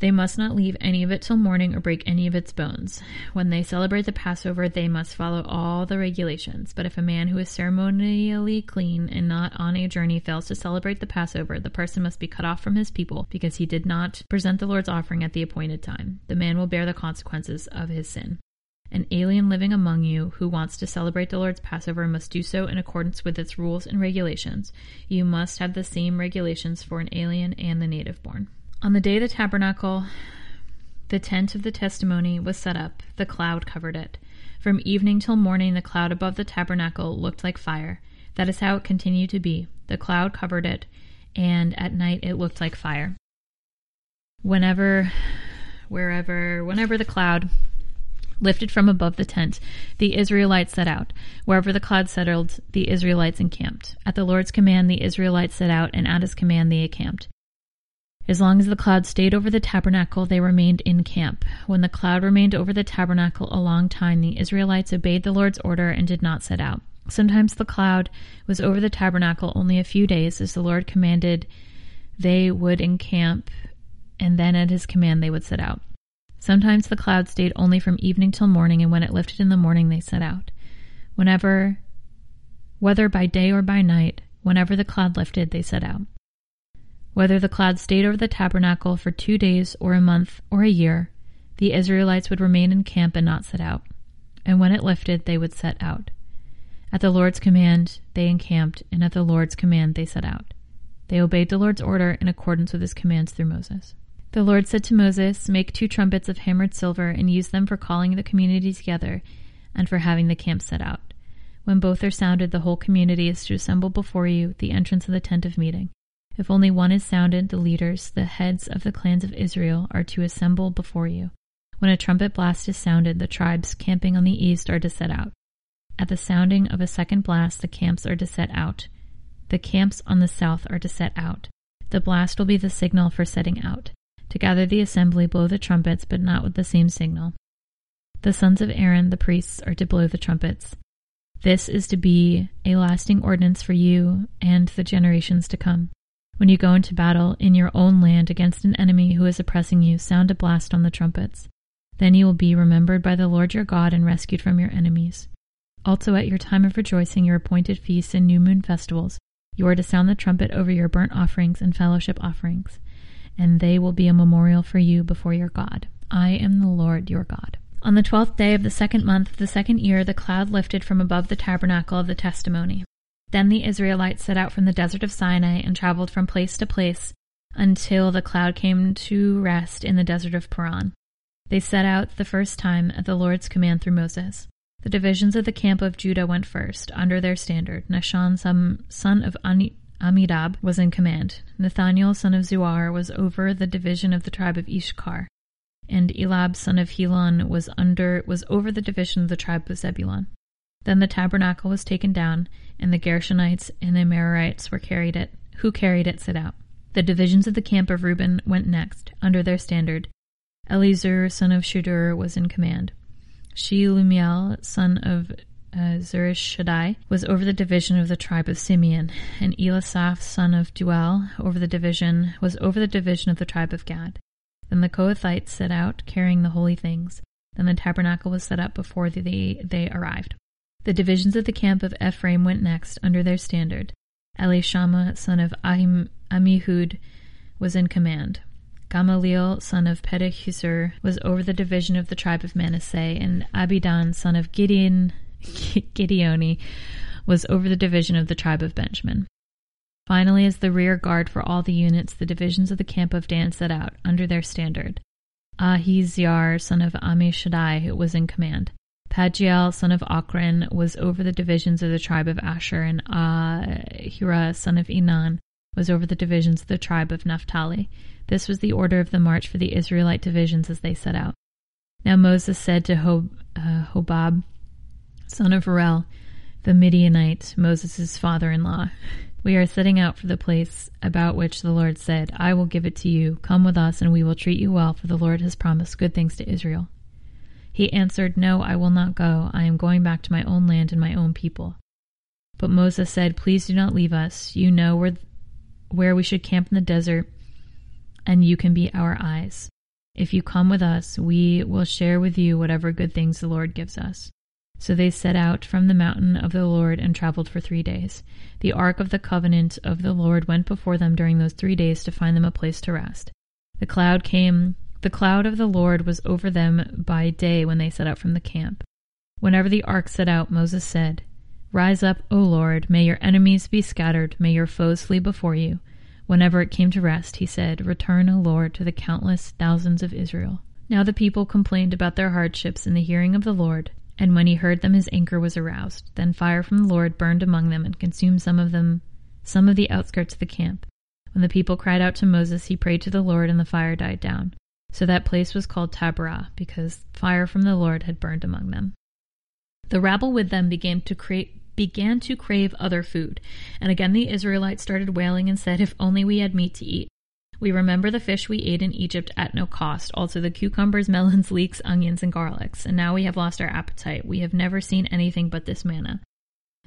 They must not leave any of it till morning or break any of its bones. When they celebrate the Passover, they must follow all the regulations. But if a man who is ceremonially clean and not on a journey fails to celebrate the Passover, the person must be cut off from his people because he did not present the Lord's offering at the appointed time. The man will bear the consequences of his sin. An alien living among you who wants to celebrate the Lord's Passover must do so in accordance with its rules and regulations. You must have the same regulations for an alien and the native born. On the day of the tabernacle, the tent of the testimony, was set up, the cloud covered it. From evening till morning, the cloud above the tabernacle looked like fire. That is how it continued to be. The cloud covered it, and at night it looked like fire. Whenever, wherever, whenever the cloud lifted from above the tent, the Israelites set out. Wherever the cloud settled, the Israelites encamped. At the Lord's command, the Israelites set out, and at his command, they encamped. As long as the cloud stayed over the tabernacle, they remained in camp. When the cloud remained over the tabernacle a long time, the Israelites obeyed the Lord's order and did not set out. Sometimes the cloud was over the tabernacle only a few days, as the Lord commanded they would encamp, and then at his command they would set out. Sometimes the cloud stayed only from evening till morning, and when it lifted in the morning, they set out. Whenever, whether by day or by night, whenever the cloud lifted, they set out. Whether the cloud stayed over the tabernacle for two days or a month or a year, the Israelites would remain in camp and not set out. And when it lifted, they would set out. At the Lord's command, they encamped, and at the Lord's command, they set out. They obeyed the Lord's order in accordance with his commands through Moses. The Lord said to Moses, Make two trumpets of hammered silver and use them for calling the community together and for having the camp set out. When both are sounded, the whole community is to assemble before you, the entrance of the tent of meeting. If only one is sounded, the leaders, the heads of the clans of Israel, are to assemble before you. When a trumpet blast is sounded, the tribes camping on the east are to set out. At the sounding of a second blast, the camps are to set out. The camps on the south are to set out. The blast will be the signal for setting out. To gather the assembly, blow the trumpets, but not with the same signal. The sons of Aaron, the priests, are to blow the trumpets. This is to be a lasting ordinance for you and the generations to come. When you go into battle in your own land against an enemy who is oppressing you, sound a blast on the trumpets. Then you will be remembered by the Lord your God and rescued from your enemies. Also, at your time of rejoicing, your appointed feasts and new moon festivals, you are to sound the trumpet over your burnt offerings and fellowship offerings, and they will be a memorial for you before your God. I am the Lord your God. On the twelfth day of the second month of the second year, the cloud lifted from above the tabernacle of the testimony. Then the Israelites set out from the desert of Sinai and traveled from place to place until the cloud came to rest in the desert of Paran. They set out the first time at the Lord's command through Moses. The divisions of the camp of Judah went first, under their standard. Nahshon, son of Amminadab, was in command. Nathaniel, son of Zuar, was over the division of the tribe of Issachar, and Elab, son of Helon, was under was over the division of the tribe of Zebulun. Then the tabernacle was taken down, and the Gershonites and the Merarites were carried it, who carried it set out. The divisions of the camp of Reuben went next, under their standard. Elizur, son of Shedeur, was in command. Shelumiel, son of uh, was over the division of the tribe of Simeon, and Elisaph, son of Deuel, over the division was over the division of the tribe of Gad. Then the Kohathites set out, carrying the holy things. Then the tabernacle was set up before they, they arrived. The divisions of the camp of Ephraim went next, under their standard. Elishama, son of Ahim, Ammihud, was in command. Gamaliel, son of Pedahzur, was over the division of the tribe of Manasseh, and Abidan, son of Gideon, Gideoni, was over the division of the tribe of Benjamin. Finally, as the rear guard for all the units, the divisions of the camp of Dan set out, under their standard. Ahiziar, son of Ammishaddai, was in command. Pagiel, son of Ocran, was over the divisions of the tribe of Asher, and Ahira, son of Enan, was over the divisions of the tribe of Naphtali. This was the order of the march for the Israelite divisions as they set out. Now Moses said to Hob, uh, Hobab, son of Reuel, the Midianite, Moses' father-in-law, we are setting out for the place about which the Lord said, I will give it to you. Come with us, and we will treat you well, for the Lord has promised good things to Israel. He answered, No, I will not go. I am going back to my own land and my own people. But Moses said, Please do not leave us. You know where, where we should camp in the desert and you can be our eyes. If you come with us, we will share with you whatever good things the Lord gives us. So they set out from the mountain of the Lord and traveled for three days. The ark of the covenant of the Lord went before them during those three days to find them a place to rest. The cloud came, the cloud of the Lord was over them by day when they set out from the camp. Whenever the ark set out, Moses said, Rise up, O Lord, may your enemies be scattered, may your foes flee before you. Whenever it came to rest, he said, Return, O Lord, to the countless thousands of Israel. Now the people complained about their hardships in the hearing of the Lord, and when he heard them, his anger was aroused. Then fire from the Lord burned among them and consumed some of them, some of the outskirts of the camp. When the people cried out to Moses, he prayed to the Lord, and the fire died down. So that place was called Taberah, because fire from the Lord had burned among them. The rabble with them began to create began to crave other food. And again the Israelites started wailing and said, If only we had meat to eat. We remember the fish we ate in Egypt at no cost, also the cucumbers, melons, leeks, onions, and garlics. And now we have lost our appetite. We have never seen anything but this manna.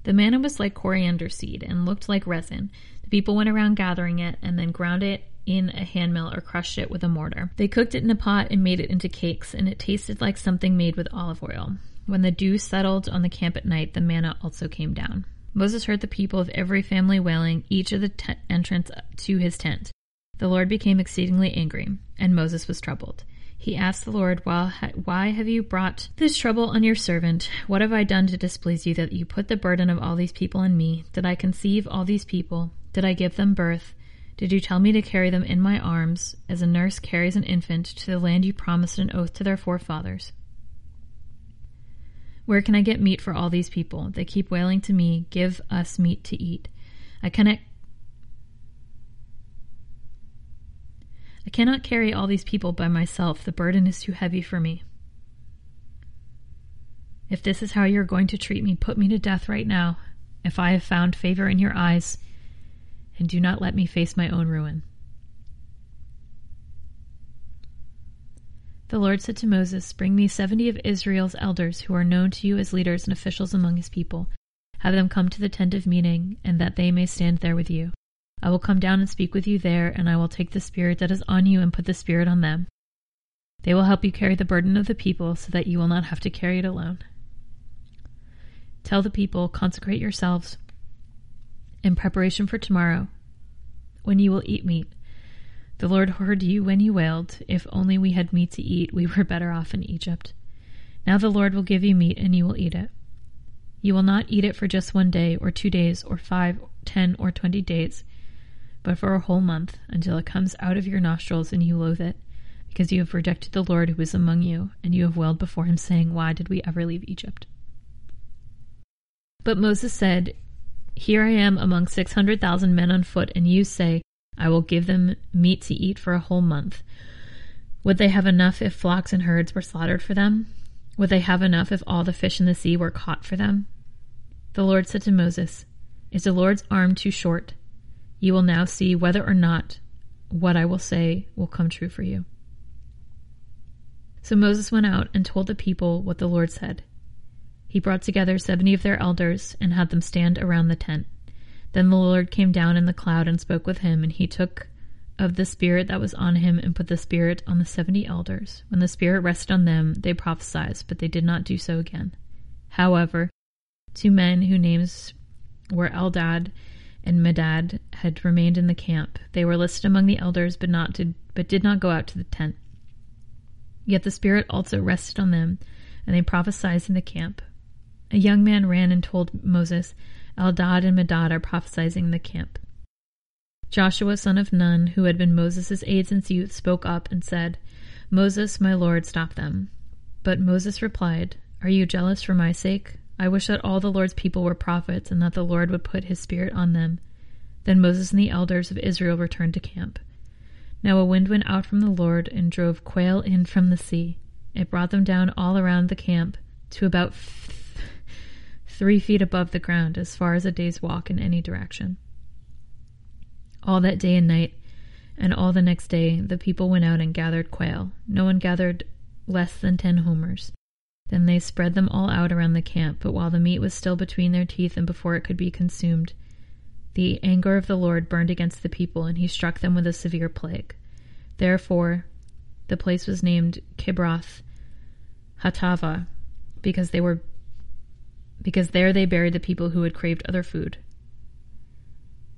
The manna was like coriander seed and looked like resin. The people went around gathering it and then ground it in a handmill or crushed it with a mortar. They cooked it in a pot and made it into cakes, and it tasted like something made with olive oil. When the dew settled on the camp at night, the manna also came down. Moses heard the people of every family wailing, each of the t- entrance to his tent. The Lord became exceedingly angry, and Moses was troubled. He asked the Lord, Why have you brought this trouble on your servant? What have I done to displease you that you put the burden of all these people on me? Did I conceive all these people? Did I give them birth? Did you tell me to carry them in my arms, as a nurse carries an infant, to the land you promised an oath to their forefathers? Where can I get meat for all these people? They keep wailing to me, Give us meat to eat. I cannot. I cannot carry all these people by myself. The burden is too heavy for me. If this is how you're going to treat me, put me to death right now, if I have found favor in your eyes, and do not let me face my own ruin. The Lord said to Moses, Bring me seventy of Israel's elders who are known to you as leaders and officials among his people. Have them come to the tent of meeting, and that they may stand there with you. I will come down and speak with you there, and I will take the Spirit that is on you and put the Spirit on them. They will help you carry the burden of the people so that you will not have to carry it alone. Tell the people, consecrate yourselves in preparation for tomorrow, when you will eat meat. The Lord heard you when you wailed, If only we had meat to eat, we were better off in Egypt. Now the Lord will give you meat, and you will eat it. You will not eat it for just one day, or two days, or five, ten, or twenty days, but for a whole month, until it comes out of your nostrils and you loathe it, because you have rejected the Lord who is among you, and you have wailed before him, saying, Why did we ever leave Egypt? But Moses said, Here I am among 600,000 men on foot, and you say, I will give them meat to eat for a whole month. Would they have enough if flocks and herds were slaughtered for them? Would they have enough if all the fish in the sea were caught for them? The Lord said to Moses, Is the Lord's arm too short? You will now see whether or not what I will say will come true for you. So Moses went out and told the people what the Lord said. He brought together seventy of their elders and had them stand around the tent. Then the Lord came down in the cloud and spoke with him, and he took of the Spirit that was on him and put the Spirit on the seventy elders. When the Spirit rested on them, they prophesied, but they did not do so again. However, two men whose names were Eldad and Medad had remained in the camp. They were listed among the elders, but not did, but did not go out to the tent. Yet the Spirit also rested on them, and they prophesied in the camp. A young man ran and told Moses, Eldad and Medad are prophesying in the camp. Joshua, son of Nun, who had been Moses' aide since youth, spoke up and said, Moses, my lord, stop them. But Moses replied, Are you jealous for my sake? I wish that all the Lord's people were prophets, and that the Lord would put his spirit on them. Then Moses and the elders of Israel returned to camp. Now a wind went out from the Lord and drove quail in from the sea. It brought them down all around the camp to about three feet above the ground, as far as a day's walk in any direction. All that day and night, and all the next day, the people went out and gathered quail. No one gathered less than ten homers. Then they spread them all out around the camp, but while the meat was still between their teeth and before it could be consumed, the anger of the Lord burned against the people, and he struck them with a severe plague. Therefore, the place was named Kibroth Hattaavah, because they were because there they buried the people who had craved other food.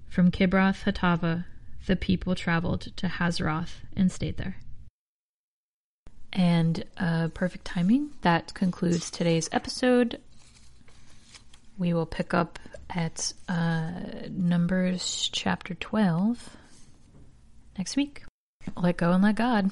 From Kibroth Hattaavah, the people traveled to Hazeroth and stayed there. And uh, perfect timing. That concludes today's episode. We will pick up at uh, Numbers chapter 12 next week. Let go and let God.